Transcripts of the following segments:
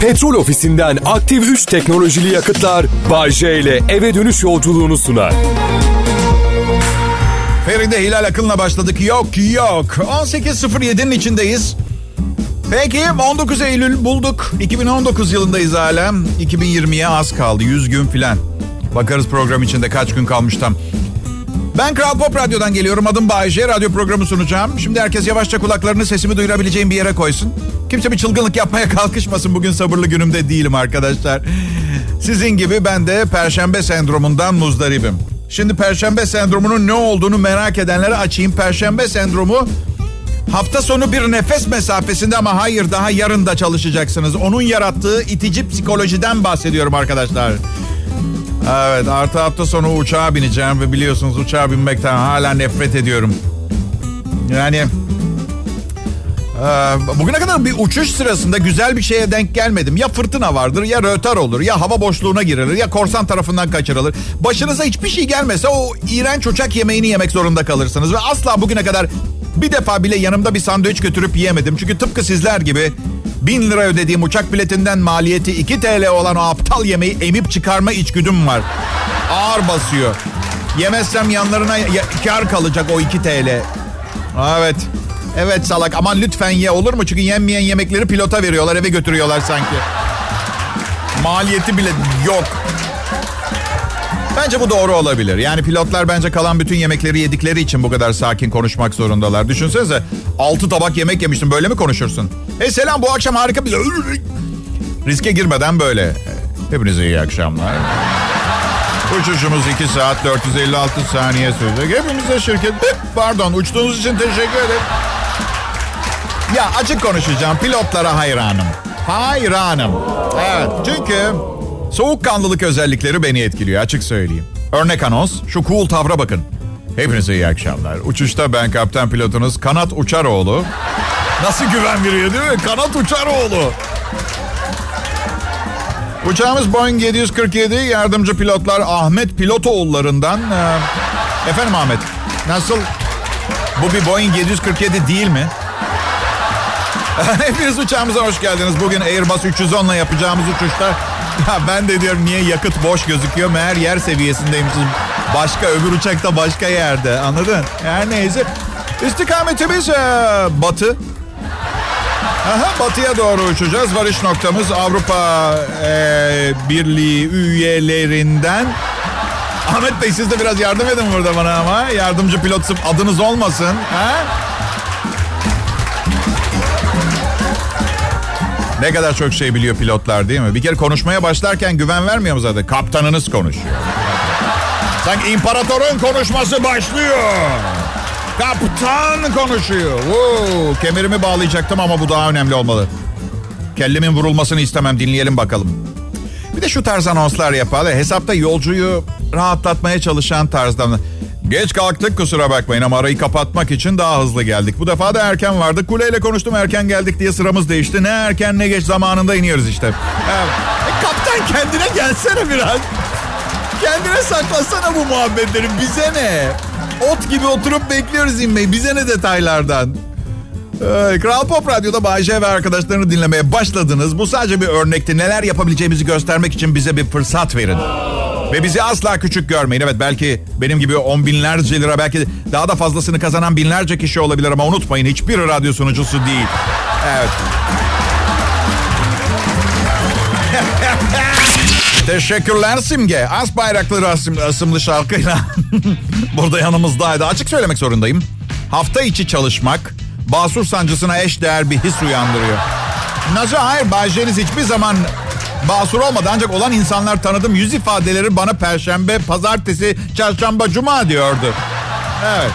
Petrol ofisinden aktif 3 teknolojili yakıtlar Bay J ile eve dönüş yolculuğunu sunar. Feride Hilal Akın'la başladık. Yok yok. 18.07'nin içindeyiz. Peki 19 Eylül bulduk. 2019 yılındayız hala. 2020'ye az kaldı. 100 gün filan. Bakarız program içinde kaç gün kalmış tam. Ben Kral Pop Radyo'dan geliyorum. Adım Bayece. Radyo programı sunacağım. Şimdi herkes yavaşça kulaklarını sesimi duyurabileceğim bir yere koysun. Kimse bir çılgınlık yapmaya kalkışmasın. Bugün sabırlı günümde değilim arkadaşlar. Sizin gibi ben de Perşembe sendromundan muzdaribim. Şimdi Perşembe sendromunun ne olduğunu merak edenlere açayım. Perşembe sendromu hafta sonu bir nefes mesafesinde ama hayır daha yarın da çalışacaksınız. Onun yarattığı itici psikolojiden bahsediyorum arkadaşlar. Evet artı hafta sonu uçağa bineceğim ve biliyorsunuz uçağa binmekten hala nefret ediyorum. Yani bugüne kadar bir uçuş sırasında güzel bir şeye denk gelmedim. Ya fırtına vardır ya rötar olur ya hava boşluğuna girilir ya korsan tarafından kaçırılır. Başınıza hiçbir şey gelmese o iğrenç uçak yemeğini yemek zorunda kalırsınız. Ve asla bugüne kadar bir defa bile yanımda bir sandviç götürüp yiyemedim. Çünkü tıpkı sizler gibi bin lira ödediğim uçak biletinden maliyeti 2 TL olan o aptal yemeği emip çıkarma içgüdüm var. Ağır basıyor. Yemezsem yanlarına ya- kar kalacak o 2 TL. Evet. Evet salak aman lütfen ye olur mu? Çünkü yenmeyen yemekleri pilota veriyorlar eve götürüyorlar sanki. Maliyeti bile yok. Bence bu doğru olabilir. Yani pilotlar bence kalan bütün yemekleri yedikleri için bu kadar sakin konuşmak zorundalar. Düşünsenize 6 tabak yemek yemiştin böyle mi konuşursun? Hey selam bu akşam harika bir... Riske girmeden böyle. Hepinize iyi akşamlar. Uçuşumuz 2 saat 456 saniye sürecek. Hepimize şirket... Pardon uçtuğunuz için teşekkür ederim. Ya açık konuşacağım. Pilotlara hayranım. Hayranım. Evet çünkü soğukkanlılık özellikleri beni etkiliyor açık söyleyeyim. Örnek anons şu cool tavra bakın. Hepinize iyi akşamlar. Uçuşta ben kaptan pilotunuz Kanat Uçaroğlu. Nasıl güven veriyor değil mi? Kanat Uçaroğlu. Uçağımız Boeing 747 yardımcı pilotlar Ahmet Pilotoğullarından. Ee, efendim Ahmet nasıl? Bu bir Boeing 747 değil mi? Hepiniz uçağımıza hoş geldiniz. Bugün Airbus 310 ile yapacağımız uçuşta ya ben de diyorum niye yakıt boş gözüküyor meğer yer seviyesindeymişiz. Başka öbür uçakta başka yerde anladın? Her neyse. İstikametimiz e, batı. Aha, batıya doğru uçacağız. Varış noktamız Avrupa e, Birliği üyelerinden. Ahmet Bey siz de biraz yardım edin burada bana ama. Yardımcı pilot sırf adınız olmasın. Ha? Ne kadar çok şey biliyor pilotlar değil mi? Bir kere konuşmaya başlarken güven vermiyor mu zaten? Kaptanınız konuşuyor. Sanki imparatorun konuşması başlıyor. Kaptan konuşuyor. Oo, kemerimi bağlayacaktım ama bu daha önemli olmalı. Kellemin vurulmasını istemem. Dinleyelim bakalım. Bir de şu tarz anonslar yapar. Hesapta yolcuyu rahatlatmaya çalışan tarzdan. Geç kalktık kusura bakmayın ama arayı kapatmak için daha hızlı geldik. Bu defa da erken vardık. Kuleyle konuştum erken geldik diye sıramız değişti. Ne erken ne geç zamanında iniyoruz işte. Evet. E, kaptan kendine gelsene biraz. Kendine saklasana bu muhabbetleri. Bize ne? Ot gibi oturup bekliyoruz inmeyi. Bize ne detaylardan? Kral Pop Radyo'da Bayce ve arkadaşlarını dinlemeye başladınız. Bu sadece bir örnekti. Neler yapabileceğimizi göstermek için bize bir fırsat verin. Ve bizi asla küçük görmeyin. Evet belki benim gibi on binlerce lira belki daha da fazlasını kazanan binlerce kişi olabilir ama unutmayın hiçbir radyo sunucusu değil. Evet. Teşekkürler Simge. As bayraklı Rasim, asımlı şarkıyla burada yanımızdaydı. Açık söylemek zorundayım. Hafta içi çalışmak basur sancısına eş değer bir his uyandırıyor. Nasıl? Hayır Bayce'niz hiçbir zaman basur olmadı. Ancak olan insanlar tanıdım. Yüz ifadeleri bana perşembe, pazartesi, çarşamba, cuma diyordu. Evet.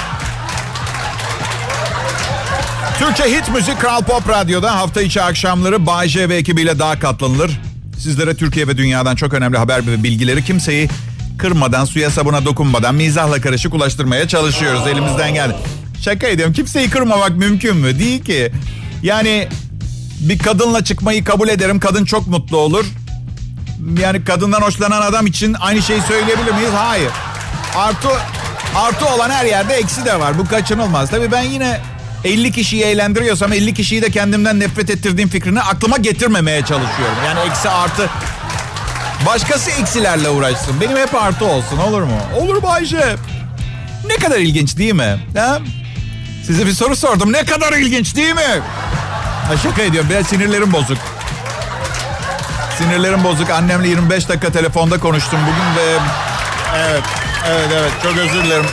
Türkçe hit müzik Kral Pop Radyo'da hafta içi akşamları Bay J ve ekibiyle daha katlanılır. Sizlere Türkiye ve dünyadan çok önemli haber ve bilgileri kimseyi kırmadan, suya sabuna dokunmadan mizahla karışık ulaştırmaya çalışıyoruz. Elimizden geldi. Şaka ediyorum. Kimseyi kırmamak mümkün mü? Değil ki. Yani bir kadınla çıkmayı kabul ederim. Kadın çok mutlu olur. Yani kadından hoşlanan adam için aynı şeyi söyleyebilir miyiz? Hayır. Artı artı olan her yerde eksi de var. Bu kaçınılmaz. Tabii ben yine 50 kişiyi eğlendiriyorsam 50 kişiyi de kendimden nefret ettirdiğim fikrini aklıma getirmemeye çalışıyorum. Yani eksi artı Başkası eksilerle uğraşsın. Benim hep artı olsun olur mu? Olur mu Ayşe? Ne kadar ilginç değil mi? Ha? Size bir soru sordum. Ne kadar ilginç değil mi? Ha, şaka ediyorum. Biraz sinirlerim bozuk. Sinirlerim bozuk. Annemle 25 dakika telefonda konuştum bugün ve... Evet, evet, evet. Çok özür dilerim.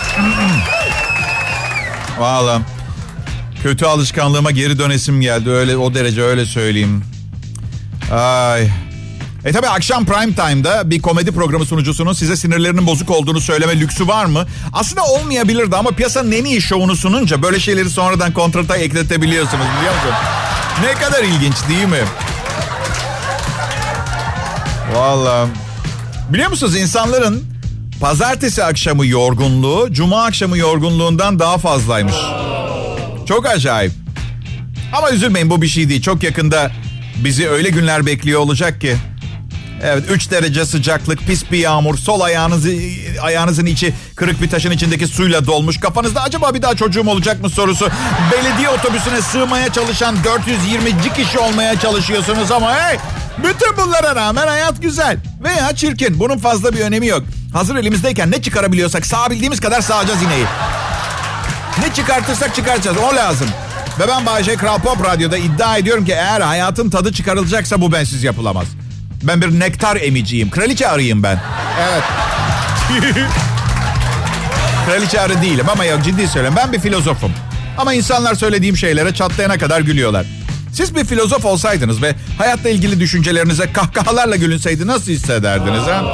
Valla. Kötü alışkanlığıma geri dönesim geldi. Öyle o derece öyle söyleyeyim. Ay. E tabi akşam prime time'da bir komedi programı sunucusunun size sinirlerinin bozuk olduğunu söyleme lüksü var mı? Aslında olmayabilirdi ama piyasanın en iyi şovunu sununca böyle şeyleri sonradan kontrata ekletebiliyorsunuz biliyor musun? Ne kadar ilginç değil mi? Valla. Biliyor musunuz insanların pazartesi akşamı yorgunluğu cuma akşamı yorgunluğundan daha fazlaymış. Çok acayip. Ama üzülmeyin bu bir şey değil. Çok yakında bizi öyle günler bekliyor olacak ki Evet 3 derece sıcaklık, pis bir yağmur, sol ayağınız, ayağınızın içi kırık bir taşın içindeki suyla dolmuş. Kafanızda acaba bir daha çocuğum olacak mı sorusu. Belediye otobüsüne sığmaya çalışan 420 kişi olmaya çalışıyorsunuz ama hey bütün bunlara rağmen hayat güzel. Veya çirkin bunun fazla bir önemi yok. Hazır elimizdeyken ne çıkarabiliyorsak sağabildiğimiz kadar sağacağız ineği. Ne çıkartırsak çıkaracağız o lazım. Ve ben Bayece Kral Pop Radyo'da iddia ediyorum ki eğer hayatın tadı çıkarılacaksa bu bensiz yapılamaz. Ben bir nektar emiciyim. Kraliçe arıyım ben. Evet. Kraliçe arı değilim ama yok ciddi söylüyorum. Ben bir filozofum. Ama insanlar söylediğim şeylere çatlayana kadar gülüyorlar. Siz bir filozof olsaydınız ve hayatla ilgili düşüncelerinize kahkahalarla gülünseydi nasıl hissederdiniz ha?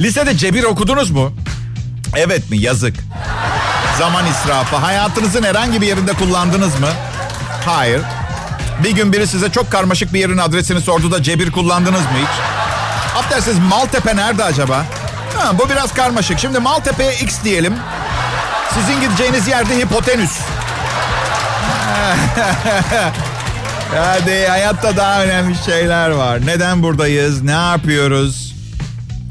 Lisede cebir okudunuz mu? Evet mi? Yazık. Zaman israfı. Hayatınızın herhangi bir yerinde kullandınız mı? Hayır. Bir gün biri size çok karmaşık bir yerin adresini sordu da cebir kullandınız mı hiç? Affedersiniz Maltepe nerede acaba? Ha, bu biraz karmaşık. Şimdi Maltepe'ye X diyelim. Sizin gideceğiniz yerde hipotenüs. Hadi hayatta daha önemli şeyler var. Neden buradayız? Ne yapıyoruz?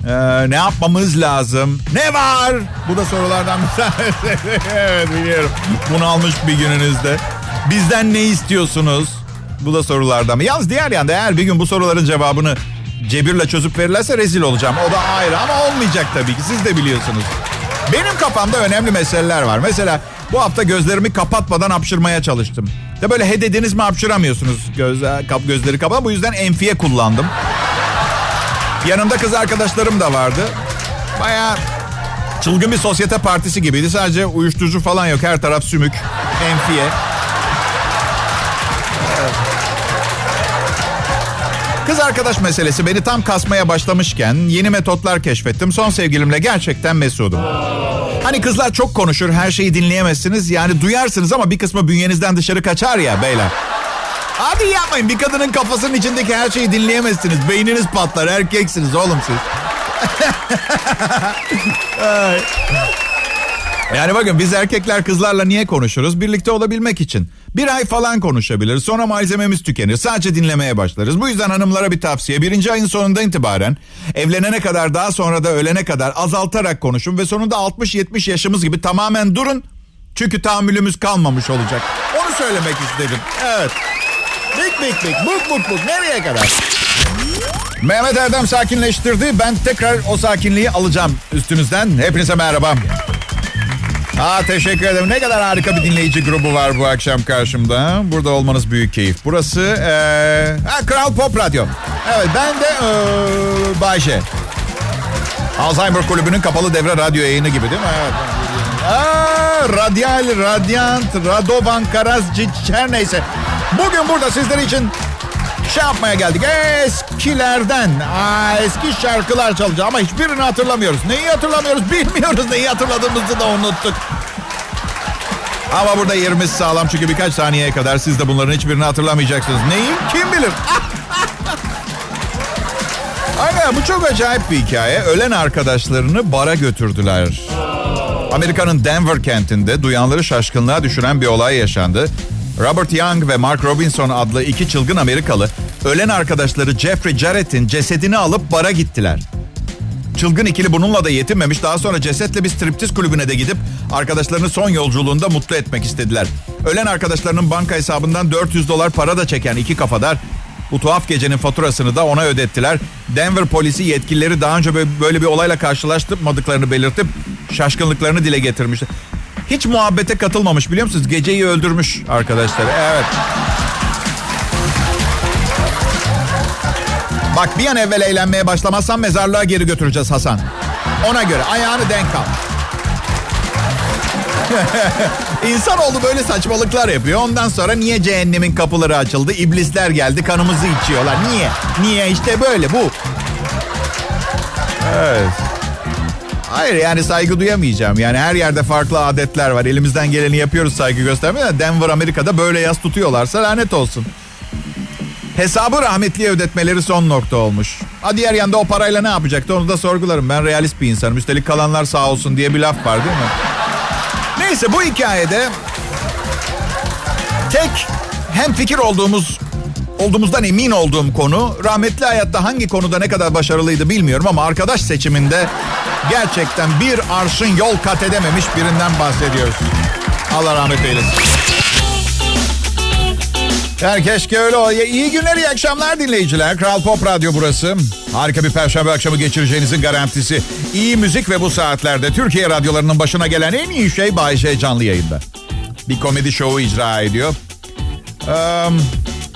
Ee, ne yapmamız lazım? Ne var? Bu da sorulardan bir tanesi. evet biliyorum. Bunu almış bir gününüzde. Bizden ne istiyorsunuz? Bu da sorulardan. Yalnız diğer yanda eğer bir gün bu soruların cevabını cebirle çözüp verirlerse rezil olacağım. O da ayrı ama olmayacak tabii ki. Siz de biliyorsunuz. Benim kafamda önemli meseleler var. Mesela bu hafta gözlerimi kapatmadan hapşırmaya çalıştım. De böyle he dediniz mi hapşıramıyorsunuz göz, kap, gözleri kapalı. Bu yüzden enfiye kullandım. Yanımda kız arkadaşlarım da vardı. Baya çılgın bir sosyete partisi gibiydi. Sadece uyuşturucu falan yok. Her taraf sümük, enfiye. Kız arkadaş meselesi beni tam kasmaya başlamışken yeni metotlar keşfettim. Son sevgilimle gerçekten mesudum. Hani kızlar çok konuşur, her şeyi dinleyemezsiniz. Yani duyarsınız ama bir kısmı bünyenizden dışarı kaçar ya beyler. Hadi yapmayın. Bir kadının kafasının içindeki her şeyi dinleyemezsiniz. Beyniniz patlar. Erkeksiniz oğlum siz. yani bakın biz erkekler kızlarla niye konuşuruz? Birlikte olabilmek için. Bir ay falan konuşabiliriz. Sonra malzememiz tükenir. Sadece dinlemeye başlarız. Bu yüzden hanımlara bir tavsiye. Birinci ayın sonunda itibaren evlenene kadar daha sonra da ölene kadar azaltarak konuşun. Ve sonunda 60-70 yaşımız gibi tamamen durun. Çünkü tahammülümüz kalmamış olacak. Onu söylemek istedim. Evet. Bik bik bik. Buk buk buk. Nereye kadar? Mehmet Erdem sakinleştirdi. Ben tekrar o sakinliği alacağım üstünüzden. Hepinize merhaba. Aa, teşekkür ederim. Ne kadar harika bir dinleyici grubu var bu akşam karşımda. Burada olmanız büyük keyif. Burası ee, ha, Kral Pop Radyo. Evet ben de ee, Bayşe. Alzheimer Kulübü'nün kapalı devre radyo yayını gibi değil mi? Evet. Aa, Radyal, Radyant, Radovan, Karazcic her neyse. Bugün burada sizler için şey yapmaya geldik. Eskilerden. Aa, eski şarkılar çalacağız ama hiçbirini hatırlamıyoruz. Neyi hatırlamıyoruz bilmiyoruz. Neyi hatırladığımızı da unuttuk. Ama burada yerimiz sağlam çünkü birkaç saniyeye kadar siz de bunların hiçbirini hatırlamayacaksınız. Neyi? Kim bilir? Aynen bu çok acayip bir hikaye. Ölen arkadaşlarını bara götürdüler. Amerika'nın Denver kentinde duyanları şaşkınlığa düşüren bir olay yaşandı. Robert Young ve Mark Robinson adlı iki çılgın Amerikalı ölen arkadaşları Jeffrey Jarrett'in cesedini alıp bara gittiler. Çılgın ikili bununla da yetinmemiş. Daha sonra cesetle bir striptiz kulübüne de gidip arkadaşlarını son yolculuğunda mutlu etmek istediler. Ölen arkadaşlarının banka hesabından 400 dolar para da çeken iki kafadar bu tuhaf gecenin faturasını da ona ödettiler. Denver polisi yetkilileri daha önce böyle bir olayla karşılaştırmadıklarını belirtip şaşkınlıklarını dile getirmişti. Hiç muhabbete katılmamış biliyor musunuz? Geceyi öldürmüş arkadaşlar. Evet. Bak bir an evvel eğlenmeye başlamazsan mezarlığa geri götüreceğiz Hasan. Ona göre ayağını denk al. İnsanoğlu böyle saçmalıklar yapıyor. Ondan sonra niye cehennemin kapıları açıldı? İblisler geldi kanımızı içiyorlar. Niye? Niye? İşte böyle bu. Evet. Hayır yani saygı duyamayacağım. Yani her yerde farklı adetler var. Elimizden geleni yapıyoruz saygı göstermeye. Denver Amerika'da böyle yaz tutuyorlarsa lanet olsun. Hesabı rahmetliye ödetmeleri son nokta olmuş. Ha diğer yanda o parayla ne yapacaktı onu da sorgularım. Ben realist bir insanım. Üstelik kalanlar sağ olsun diye bir laf var değil mi? Neyse bu hikayede tek hem fikir olduğumuz olduğumuzdan emin olduğum konu rahmetli hayatta hangi konuda ne kadar başarılıydı bilmiyorum ama arkadaş seçiminde gerçekten bir arşın yol kat edememiş birinden bahsediyoruz. Allah rahmet eylesin. Yani keşke öyle ol. İyi günler, iyi akşamlar dinleyiciler. Kral Pop Radyo burası. Harika bir perşembe akşamı geçireceğinizin garantisi. İyi müzik ve bu saatlerde Türkiye radyolarının başına gelen en iyi şey Bay J canlı yayında. Bir komedi şovu icra ediyor. Ee,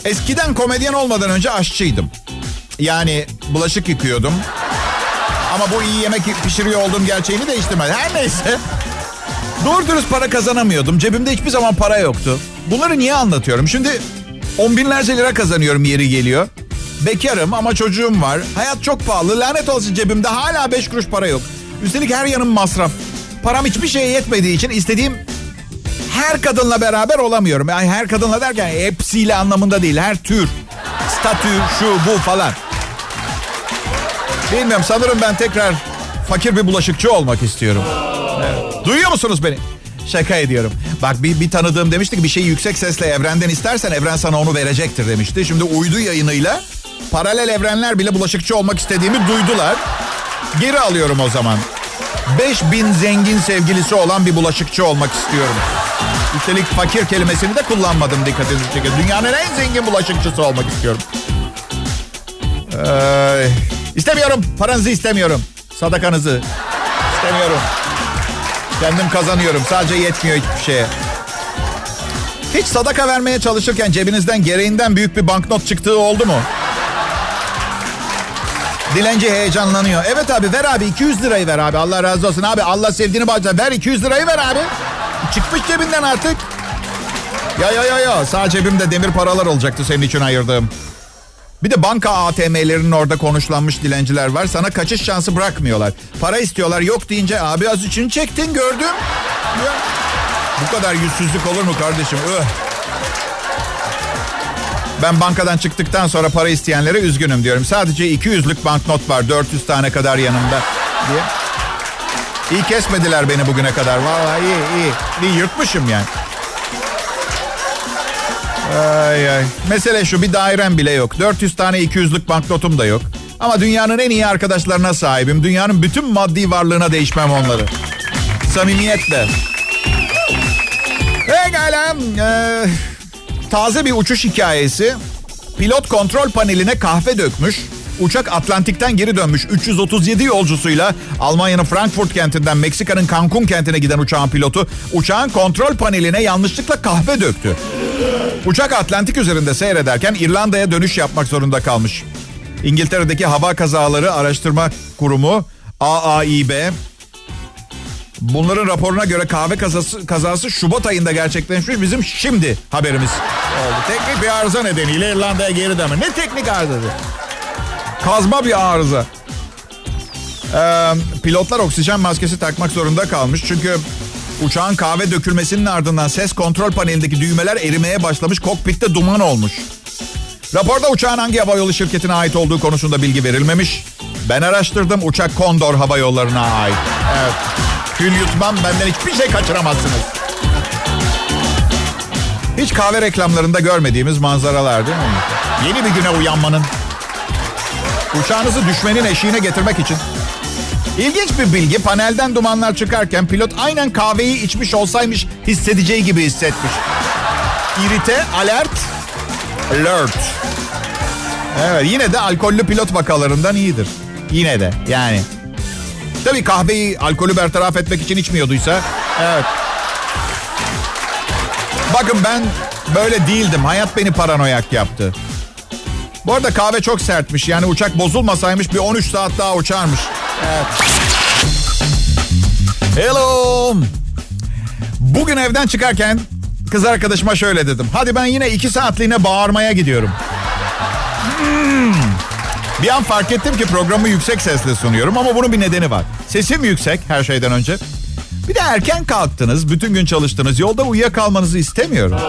eskiden komedyen olmadan önce aşçıydım. Yani bulaşık yıkıyordum. Ama bu iyi yemek pişiriyor olduğum gerçeğini değiştirmedi. Her neyse. Doğru dürüst para kazanamıyordum. Cebimde hiçbir zaman para yoktu. Bunları niye anlatıyorum? Şimdi On binlerce lira kazanıyorum yeri geliyor. Bekarım ama çocuğum var. Hayat çok pahalı. Lanet olsun cebimde hala beş kuruş para yok. Üstelik her yanım masraf. Param hiçbir şeye yetmediği için istediğim her kadınla beraber olamıyorum. Yani her kadınla derken hepsiyle anlamında değil. Her tür. Statü, şu, bu falan. Bilmiyorum sanırım ben tekrar fakir bir bulaşıkçı olmak istiyorum. Evet. Duyuyor musunuz beni? Şaka ediyorum. Bak bir, bir tanıdığım demişti ki bir şeyi yüksek sesle evrenden istersen evren sana onu verecektir demişti. Şimdi uydu yayınıyla paralel evrenler bile bulaşıkçı olmak istediğimi duydular. Geri alıyorum o zaman. 5000 zengin sevgilisi olan bir bulaşıkçı olmak istiyorum. Üstelik fakir kelimesini de kullanmadım dikkatinizi çekin. Dünyanın en zengin bulaşıkçısı olmak istiyorum. Ee, istemiyorum. Paranızı istemiyorum. Sadakanızı istemiyorum. Kendim kazanıyorum. Sadece yetmiyor hiçbir şeye. Hiç sadaka vermeye çalışırken cebinizden gereğinden büyük bir banknot çıktığı oldu mu? Dilenci heyecanlanıyor. Evet abi ver abi 200 lirayı ver abi. Allah razı olsun abi. Allah sevdiğini bağışla. Ver 200 lirayı ver abi. Çıkmış cebinden artık. Ya ya ya ya. Sağ cebimde demir paralar olacaktı senin için ayırdığım. Bir de banka ATM'lerinin orada konuşlanmış dilenciler var. Sana kaçış şansı bırakmıyorlar. Para istiyorlar yok deyince abi az için çektin gördüm. Ya. Bu kadar yüzsüzlük olur mu kardeşim? Öh. Ben bankadan çıktıktan sonra para isteyenlere üzgünüm diyorum. Sadece 200'lük banknot var 400 tane kadar yanımda diye. İyi kesmediler beni bugüne kadar. Vallahi iyi iyi. İyi yırtmışım yani. Ay ay. Mesele şu bir dairem bile yok. 400 tane 200'lük banknotum da yok. Ama dünyanın en iyi arkadaşlarına sahibim. Dünyanın bütün maddi varlığına değişmem onları. Samimiyetle. Pekala. Ee, taze bir uçuş hikayesi. Pilot kontrol paneline kahve dökmüş. Uçak Atlantik'ten geri dönmüş 337 yolcusuyla Almanya'nın Frankfurt kentinden Meksika'nın Cancun kentine giden uçağın pilotu uçağın kontrol paneline yanlışlıkla kahve döktü. Uçak Atlantik üzerinde seyrederken İrlanda'ya dönüş yapmak zorunda kalmış. İngiltere'deki Hava Kazaları Araştırma Kurumu AAIB bunların raporuna göre kahve kazası, kazası Şubat ayında gerçekleşmiş. Bizim şimdi haberimiz oldu. Teknik bir arıza nedeniyle İrlanda'ya geri dönme. Ne teknik arızası? Kazma bir arıza. Ee, pilotlar oksijen maskesi takmak zorunda kalmış. Çünkü uçağın kahve dökülmesinin ardından ses kontrol panelindeki düğmeler erimeye başlamış. Kokpitte duman olmuş. Raporda uçağın hangi havayolu şirketine ait olduğu konusunda bilgi verilmemiş. Ben araştırdım. Uçak Kondor Hava Yolları'na ait. Evet. Kül yutmam benden hiçbir şey kaçıramazsınız. Hiç kahve reklamlarında görmediğimiz manzaralar değil mi? Yeni bir güne uyanmanın, uçağınızı düşmenin eşiğine getirmek için İlginç bir bilgi. Panelden dumanlar çıkarken pilot aynen kahveyi içmiş olsaymış hissedeceği gibi hissetmiş. İrite, alert, alert. Evet yine de alkollü pilot vakalarından iyidir. Yine de yani. Tabii kahveyi alkolü bertaraf etmek için içmiyorduysa. Evet. Bakın ben böyle değildim. Hayat beni paranoyak yaptı. Bu arada kahve çok sertmiş. Yani uçak bozulmasaymış bir 13 saat daha uçarmış. Evet. Hello. Bugün evden çıkarken kız arkadaşıma şöyle dedim. Hadi ben yine iki saatliğine bağırmaya gidiyorum. Hmm. Bir an fark ettim ki programı yüksek sesle sunuyorum ama bunun bir nedeni var. Sesim yüksek her şeyden önce. Bir de erken kalktınız, bütün gün çalıştınız. Yolda uyuyakalmanızı istemiyorum.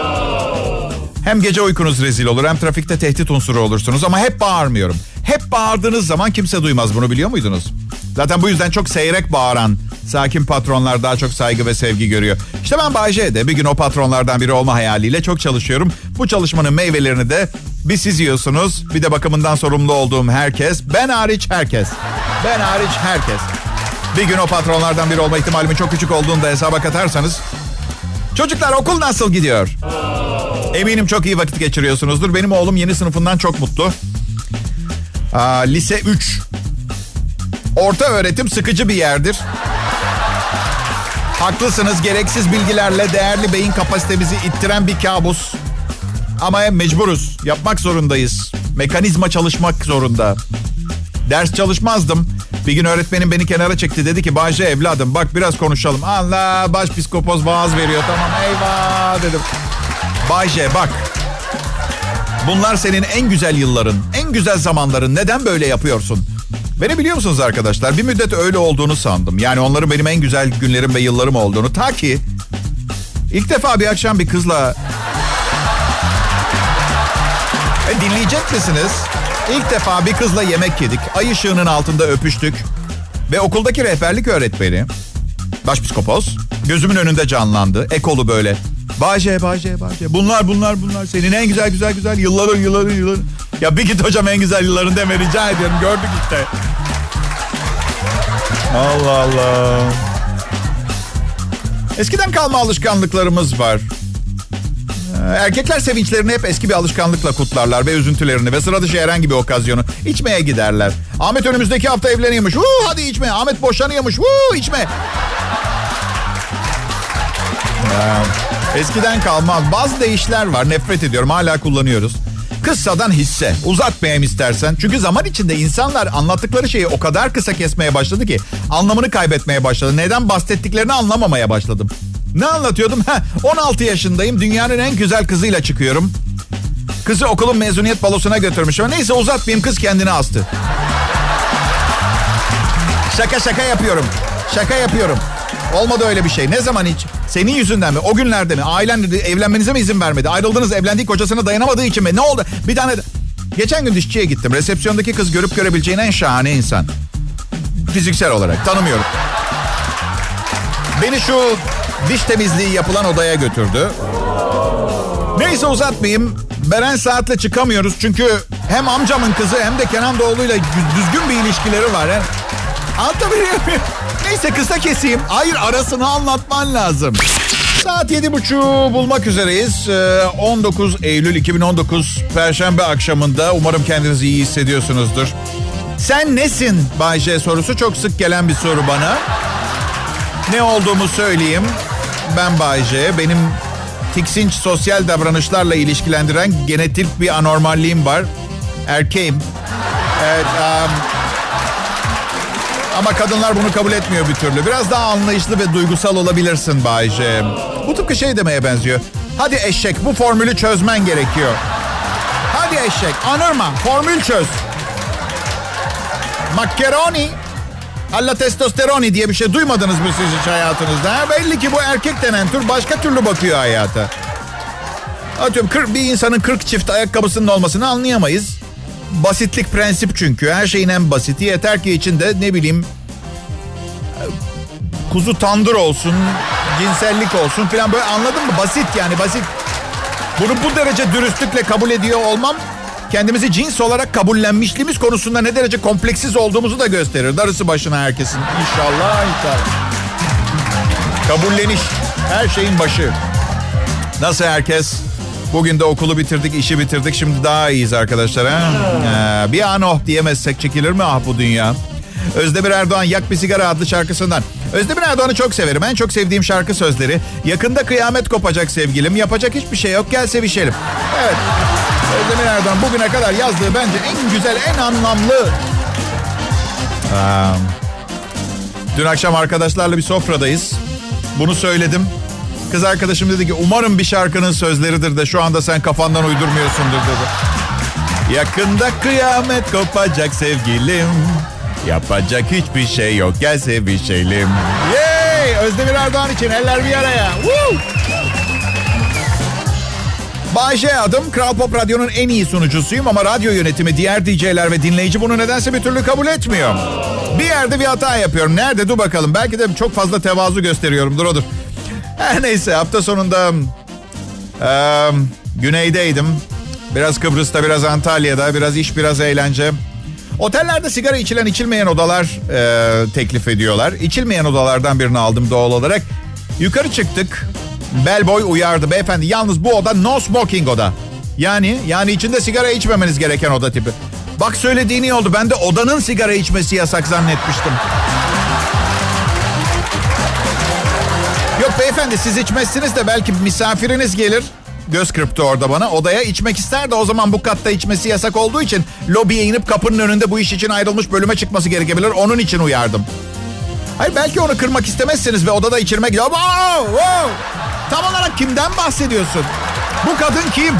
Hem gece uykunuz rezil olur hem trafikte tehdit unsuru olursunuz ama hep bağırmıyorum. Hep bağırdığınız zaman kimse duymaz bunu biliyor muydunuz? Zaten bu yüzden çok seyrek bağıran sakin patronlar daha çok saygı ve sevgi görüyor. İşte ben Bay J'de bir gün o patronlardan biri olma hayaliyle çok çalışıyorum. Bu çalışmanın meyvelerini de bir siz yiyorsunuz. Bir de bakımından sorumlu olduğum herkes. Ben hariç herkes. Ben hariç herkes. Bir gün o patronlardan biri olma ihtimalimin çok küçük olduğunu da hesaba katarsanız. Çocuklar okul nasıl gidiyor? Eminim çok iyi vakit geçiriyorsunuzdur. Benim oğlum yeni sınıfından çok mutlu. Aa, lise 3. Orta öğretim sıkıcı bir yerdir. Haklısınız gereksiz bilgilerle değerli beyin kapasitemizi ittiren bir kabus. Ama mecburuz. Yapmak zorundayız. Mekanizma çalışmak zorunda. Ders çalışmazdım. Bir gün öğretmenim beni kenara çekti. Dedi ki Bayce evladım bak biraz konuşalım. Allah baş psikopoz vaaz veriyor. Tamam eyvah dedim. Bayce bak. Bunlar senin en güzel yılların, en güzel zamanların. Neden böyle yapıyorsun? Beni biliyor musunuz arkadaşlar? Bir müddet öyle olduğunu sandım. Yani onların benim en güzel günlerim ve yıllarım olduğunu. Ta ki ilk defa bir akşam bir kızla... E, dinleyecek misiniz? İlk defa bir kızla yemek yedik. Ay ışığının altında öpüştük. Ve okuldaki rehberlik öğretmeni, başpsikopoz, gözümün önünde canlandı. Ekolu böyle. Bahçe, bahçe, bahçe. Bunlar, bunlar, bunlar. Senin en güzel, güzel, güzel yılların, yılların, yılların. Ya bir git hocam en güzel yılların deme rica ediyorum. Gördük işte. Allah Allah. Eskiden kalma alışkanlıklarımız var. Ee, Erkekler sevinçlerini hep eski bir alışkanlıkla kutlarlar ve üzüntülerini ve sıra dışı herhangi bir okazyonu içmeye giderler. Ahmet önümüzdeki hafta evleniyormuş. Woo, hadi içme. Ahmet boşanıyormuş. Woo, içme. Ya, eskiden kalmaz. Bazı deyişler var. Nefret ediyorum. Hala kullanıyoruz. Kıssadan hisse. Uzatmayayım istersen. Çünkü zaman içinde insanlar anlattıkları şeyi o kadar kısa kesmeye başladı ki anlamını kaybetmeye başladı. Neden bahsettiklerini anlamamaya başladım. Ne anlatıyordum? Heh, 16 yaşındayım. Dünyanın en güzel kızıyla çıkıyorum. Kızı okulun mezuniyet balosuna götürmüşüm. Neyse uzatmayayım kız kendini astı. Şaka şaka yapıyorum. Şaka yapıyorum. Olmadı öyle bir şey. Ne zaman hiç? Senin yüzünden mi? O günlerde mi? Ailen evlenmenize mi izin vermedi? Ayrıldınız evlendik kocasına dayanamadığı için mi? Ne oldu? Bir tane... Geçen gün dişçiye gittim. Resepsiyondaki kız görüp görebileceğin en şahane insan. Fiziksel olarak. Tanımıyorum. Beni şu diş temizliği yapılan odaya götürdü. Neyse uzatmayayım. Beren Saat'le çıkamıyoruz çünkü hem amcamın kızı hem de Kenan Doğulu'yla düzgün bir ilişkileri var. Hem... Anlatabiliyor muyum? Neyse kısa keseyim. Hayır arasını anlatman lazım. Saat yedi buçuğu bulmak üzereyiz. 19 Eylül 2019 Perşembe akşamında. Umarım kendinizi iyi hissediyorsunuzdur. Sen nesin Bay J sorusu çok sık gelen bir soru bana. Ne olduğumu söyleyeyim. Ben Bay J. Benim tiksinç sosyal davranışlarla ilişkilendiren genetik bir anormalliğim var. Erkeğim. Evet. Um, ama kadınlar bunu kabul etmiyor bir türlü. Biraz daha anlayışlı ve duygusal olabilirsin Bayce. Bu tıpkı şey demeye benziyor. Hadi eşek bu formülü çözmen gerekiyor. Hadi eşek anırma formül çöz. Macaroni alla testosteroni diye bir şey duymadınız mı siz hiç hayatınızda? Ha? Belli ki bu erkek denen tür başka türlü bakıyor hayata. Atıyorum 40, bir insanın 40 çift ayakkabısının olmasını anlayamayız. Basitlik prensip çünkü. Her şeyin en basiti. Yeter ki içinde ne bileyim kuzu tandır olsun, cinsellik olsun falan böyle anladın mı? Basit yani basit. Bunu bu derece dürüstlükle kabul ediyor olmam kendimizi cins olarak kabullenmişliğimiz konusunda ne derece kompleksiz olduğumuzu da gösterir. Darısı başına herkesin. İnşallah inşallah. Kabulleniş her şeyin başı. Nasıl herkes? Bugün de okulu bitirdik, işi bitirdik. Şimdi daha iyiyiz arkadaşlar. Ha? Ee, bir an oh diyemezsek çekilir mi ah bu dünya? Özdemir Erdoğan Yak Bir Sigara adlı şarkısından. Özdemir Erdoğan'ı çok severim. En çok sevdiğim şarkı sözleri. Yakında kıyamet kopacak sevgilim. Yapacak hiçbir şey yok. Gel sevişelim. Evet. Özdemir Erdoğan bugüne kadar yazdığı bence en güzel, en anlamlı. Ee, dün akşam arkadaşlarla bir sofradayız. Bunu söyledim. Kız arkadaşım dedi ki umarım bir şarkının sözleridir de şu anda sen kafandan uydurmuyorsundur dedi. Yakında kıyamet kopacak sevgilim. Yapacak hiçbir şey yok gel sevişelim. Yay! Özdemir Erdoğan için eller bir araya. Woo! Bayşe adım. Kral Pop Radyo'nun en iyi sunucusuyum ama radyo yönetimi, diğer DJ'ler ve dinleyici bunu nedense bir türlü kabul etmiyor. Bir yerde bir hata yapıyorum. Nerede? Dur bakalım. Belki de çok fazla tevazu gösteriyorumdur odur. Her neyse hafta sonunda e, güneydeydim. Biraz Kıbrıs'ta, biraz Antalya'da, biraz iş, biraz eğlence. Otellerde sigara içilen içilmeyen odalar e, teklif ediyorlar. İçilmeyen odalardan birini aldım doğal olarak. Yukarı çıktık. Bellboy uyardı beyefendi. Yalnız bu oda no smoking oda. Yani yani içinde sigara içmemeniz gereken oda tipi. Bak söylediğini oldu. Ben de odanın sigara içmesi yasak zannetmiştim. Yok beyefendi siz içmezsiniz de belki misafiriniz gelir. Göz kırptı orada bana. Odaya içmek ister de o zaman bu katta içmesi yasak olduğu için lobiye inip kapının önünde bu iş için ayrılmış bölüme çıkması gerekebilir. Onun için uyardım. Hayır belki onu kırmak istemezsiniz ve odada içirmek... Wow, wow. Tam olarak kimden bahsediyorsun? Bu kadın kim?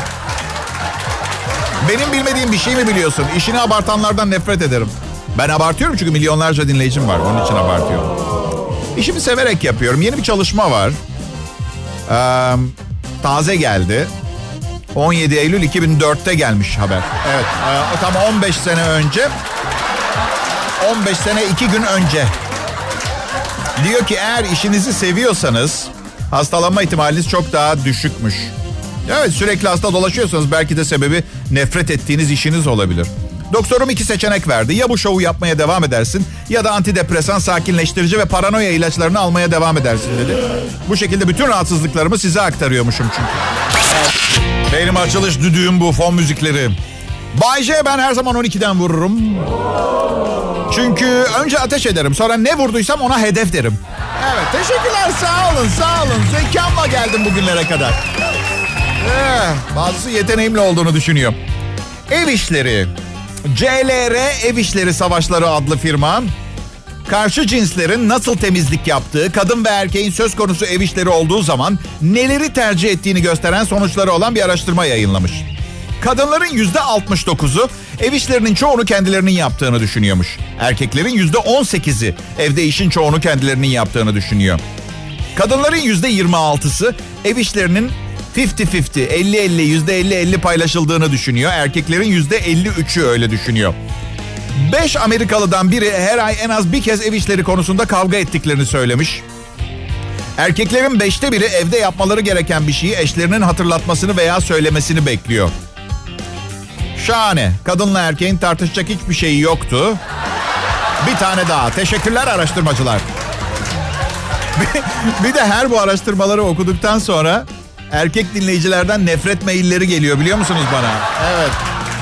Benim bilmediğim bir şey mi biliyorsun? İşini abartanlardan nefret ederim. Ben abartıyorum çünkü milyonlarca dinleyicim var. Onun için abartıyorum. İşimi severek yapıyorum. Yeni bir çalışma var. Ee, taze geldi. 17 Eylül 2004'te gelmiş haber. Evet. Tam 15 sene önce. 15 sene 2 gün önce. Diyor ki eğer işinizi seviyorsanız hastalanma ihtimaliniz çok daha düşükmüş. Evet sürekli hasta dolaşıyorsanız belki de sebebi nefret ettiğiniz işiniz olabilir. Doktorum iki seçenek verdi. Ya bu şovu yapmaya devam edersin ya da antidepresan, sakinleştirici ve paranoya ilaçlarını almaya devam edersin dedi. Bu şekilde bütün rahatsızlıklarımı size aktarıyormuşum çünkü. Benim açılış düdüğüm bu fon müzikleri. Bay J ben her zaman 12'den vururum. Çünkü önce ateş ederim sonra ne vurduysam ona hedef derim. Evet teşekkürler sağ olun sağ olun. Zekamla geldim bugünlere kadar. Ee, bazısı yeteneğimle olduğunu düşünüyor. Ev işleri. CLR Ev İşleri Savaşları adlı firma karşı cinslerin nasıl temizlik yaptığı, kadın ve erkeğin söz konusu ev işleri olduğu zaman neleri tercih ettiğini gösteren sonuçları olan bir araştırma yayınlamış. Kadınların yüzde 69'u ev işlerinin çoğunu kendilerinin yaptığını düşünüyormuş. Erkeklerin yüzde 18'i evde işin çoğunu kendilerinin yaptığını düşünüyor. Kadınların yüzde 26'sı ev işlerinin 50-50, 50-50, yüzde 50-50 paylaşıldığını düşünüyor. Erkeklerin yüzde 53'ü öyle düşünüyor. 5 Amerikalıdan biri her ay en az bir kez ev işleri konusunda kavga ettiklerini söylemiş. Erkeklerin beşte biri evde yapmaları gereken bir şeyi eşlerinin hatırlatmasını veya söylemesini bekliyor. Şahane. Kadınla erkeğin tartışacak hiçbir şeyi yoktu. Bir tane daha. Teşekkürler araştırmacılar. Bir de her bu araştırmaları okuduktan sonra erkek dinleyicilerden nefret mailleri geliyor biliyor musunuz bana? Evet.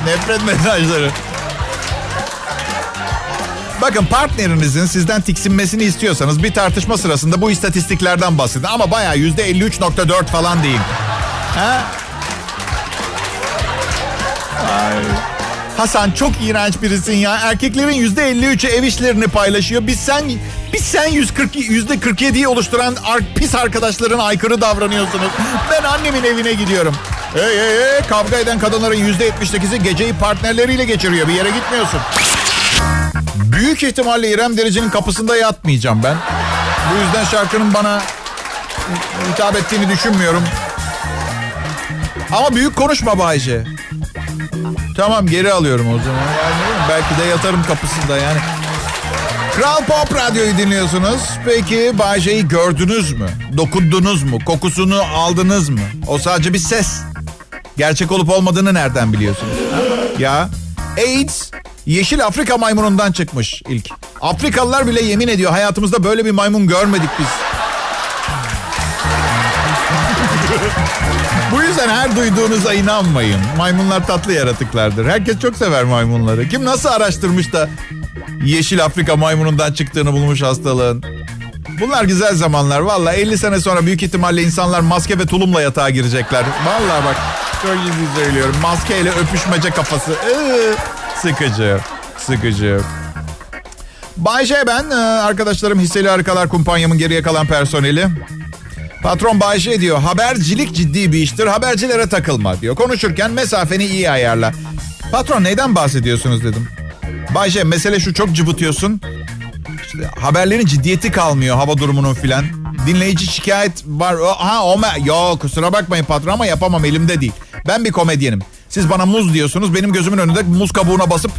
Nefret mesajları. Bakın partnerinizin sizden tiksinmesini istiyorsanız bir tartışma sırasında bu istatistiklerden bahsedin. Ama bayağı yüzde 53.4 falan deyin. Ha? Ay. Hasan çok iğrenç birisin ya. Erkeklerin yüzde 53'ü ev işlerini paylaşıyor. Biz sen biz sen 140 yüzde 47'yi oluşturan ar, pis arkadaşların aykırı davranıyorsunuz. Ben annemin evine gidiyorum. Hey hey hey kavga eden kadınların yüzde 78'i geceyi partnerleriyle geçiriyor. Bir yere gitmiyorsun. Büyük ihtimalle İrem Derici'nin kapısında yatmayacağım ben. Bu yüzden şarkının bana hitap ettiğini düşünmüyorum. Ama büyük konuşma Bayce. Tamam geri alıyorum o zaman. Yani belki de yatarım kapısında yani. Kral Pop Radyo'yu dinliyorsunuz. Peki Bayce'yi gördünüz mü? Dokundunuz mu? Kokusunu aldınız mı? O sadece bir ses. Gerçek olup olmadığını nereden biliyorsunuz? Ya AIDS yeşil Afrika maymunundan çıkmış ilk. Afrikalılar bile yemin ediyor hayatımızda böyle bir maymun görmedik biz. Bu yüzden her duyduğunuza inanmayın. Maymunlar tatlı yaratıklardır. Herkes çok sever maymunları. Kim nasıl araştırmış da yeşil Afrika maymunundan çıktığını bulmuş hastalığın. Bunlar güzel zamanlar. Valla 50 sene sonra büyük ihtimalle insanlar maske ve tulumla yatağa girecekler. Valla bak çok ciddi söylüyorum. Maskeyle öpüşmece kafası. Iı, sıkıcı. Sıkıcı. Bayce ben. Ee, arkadaşlarım hisseli harikalar kumpanyamın geriye kalan personeli. Patron Bayce diyor habercilik ciddi bir iştir habercilere takılma diyor. Konuşurken mesafeni iyi ayarla. Patron neyden bahsediyorsunuz dedim. Bayce mesele şu çok cıvıtıyorsun. İşte haberlerin ciddiyeti kalmıyor hava durumunun filan. Dinleyici şikayet var. Ha o me- Yok kusura bakmayın patron ama yapamam elimde değil. Ben bir komedyenim. Siz bana muz diyorsunuz. Benim gözümün önünde muz kabuğuna basıp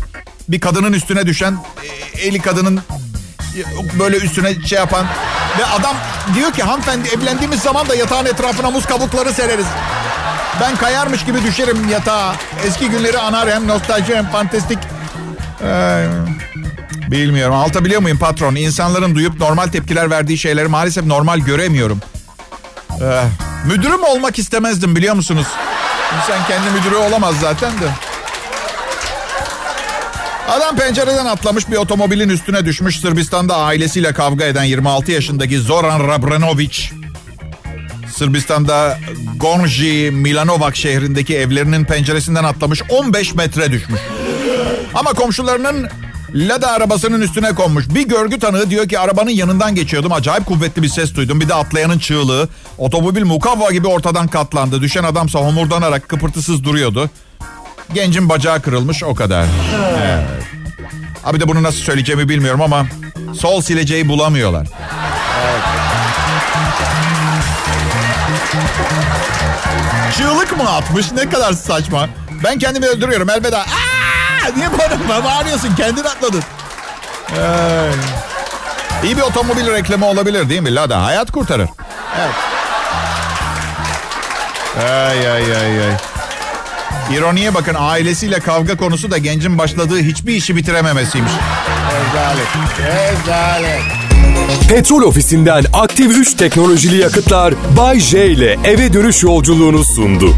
bir kadının üstüne düşen e, eli kadının e, böyle üstüne şey yapan ve adam diyor ki hanımefendi evlendiğimiz zaman da yatağın etrafına muz kabukları sereriz. Ben kayarmış gibi düşerim yatağa. Eski günleri anar hem nostalji hem fantastik. Ee, bilmiyorum. Anlatabiliyor muyum patron? İnsanların duyup normal tepkiler verdiği şeyleri maalesef normal göremiyorum. Ee, müdürüm olmak istemezdim biliyor musunuz? İnsan kendi müdürü olamaz zaten de. Adam pencereden atlamış bir otomobilin üstüne düşmüş. Sırbistan'da ailesiyle kavga eden 26 yaşındaki Zoran Rabranovic. Sırbistan'da Gorji Milanovac şehrindeki evlerinin penceresinden atlamış 15 metre düşmüş. Ama komşularının Lada arabasının üstüne konmuş. Bir görgü tanığı diyor ki arabanın yanından geçiyordum. Acayip kuvvetli bir ses duydum. Bir de atlayanın çığlığı. Otomobil mukavva gibi ortadan katlandı. Düşen adamsa homurdanarak kıpırtısız duruyordu. Gencin bacağı kırılmış o kadar. Evet. Abi de bunu nasıl söyleyeceğimi bilmiyorum ama sol sileceği bulamıyorlar. Evet. Çığlık mı atmış? Ne kadar saçma. Ben kendimi öldürüyorum elveda. Aa! Niye bana bağırıyorsun? Kendin atladın. Ee, iyi bir otomobil reklamı olabilir değil mi? Lada hayat kurtarır. Evet. Ay ay ay ay. İroniye bakın ailesiyle kavga konusu da gencin başladığı hiçbir işi bitirememesiymiş. Rezalet. Rezalet. Petrol ofisinden aktif 3 teknolojili yakıtlar Bay J ile eve dönüş yolculuğunu sundu.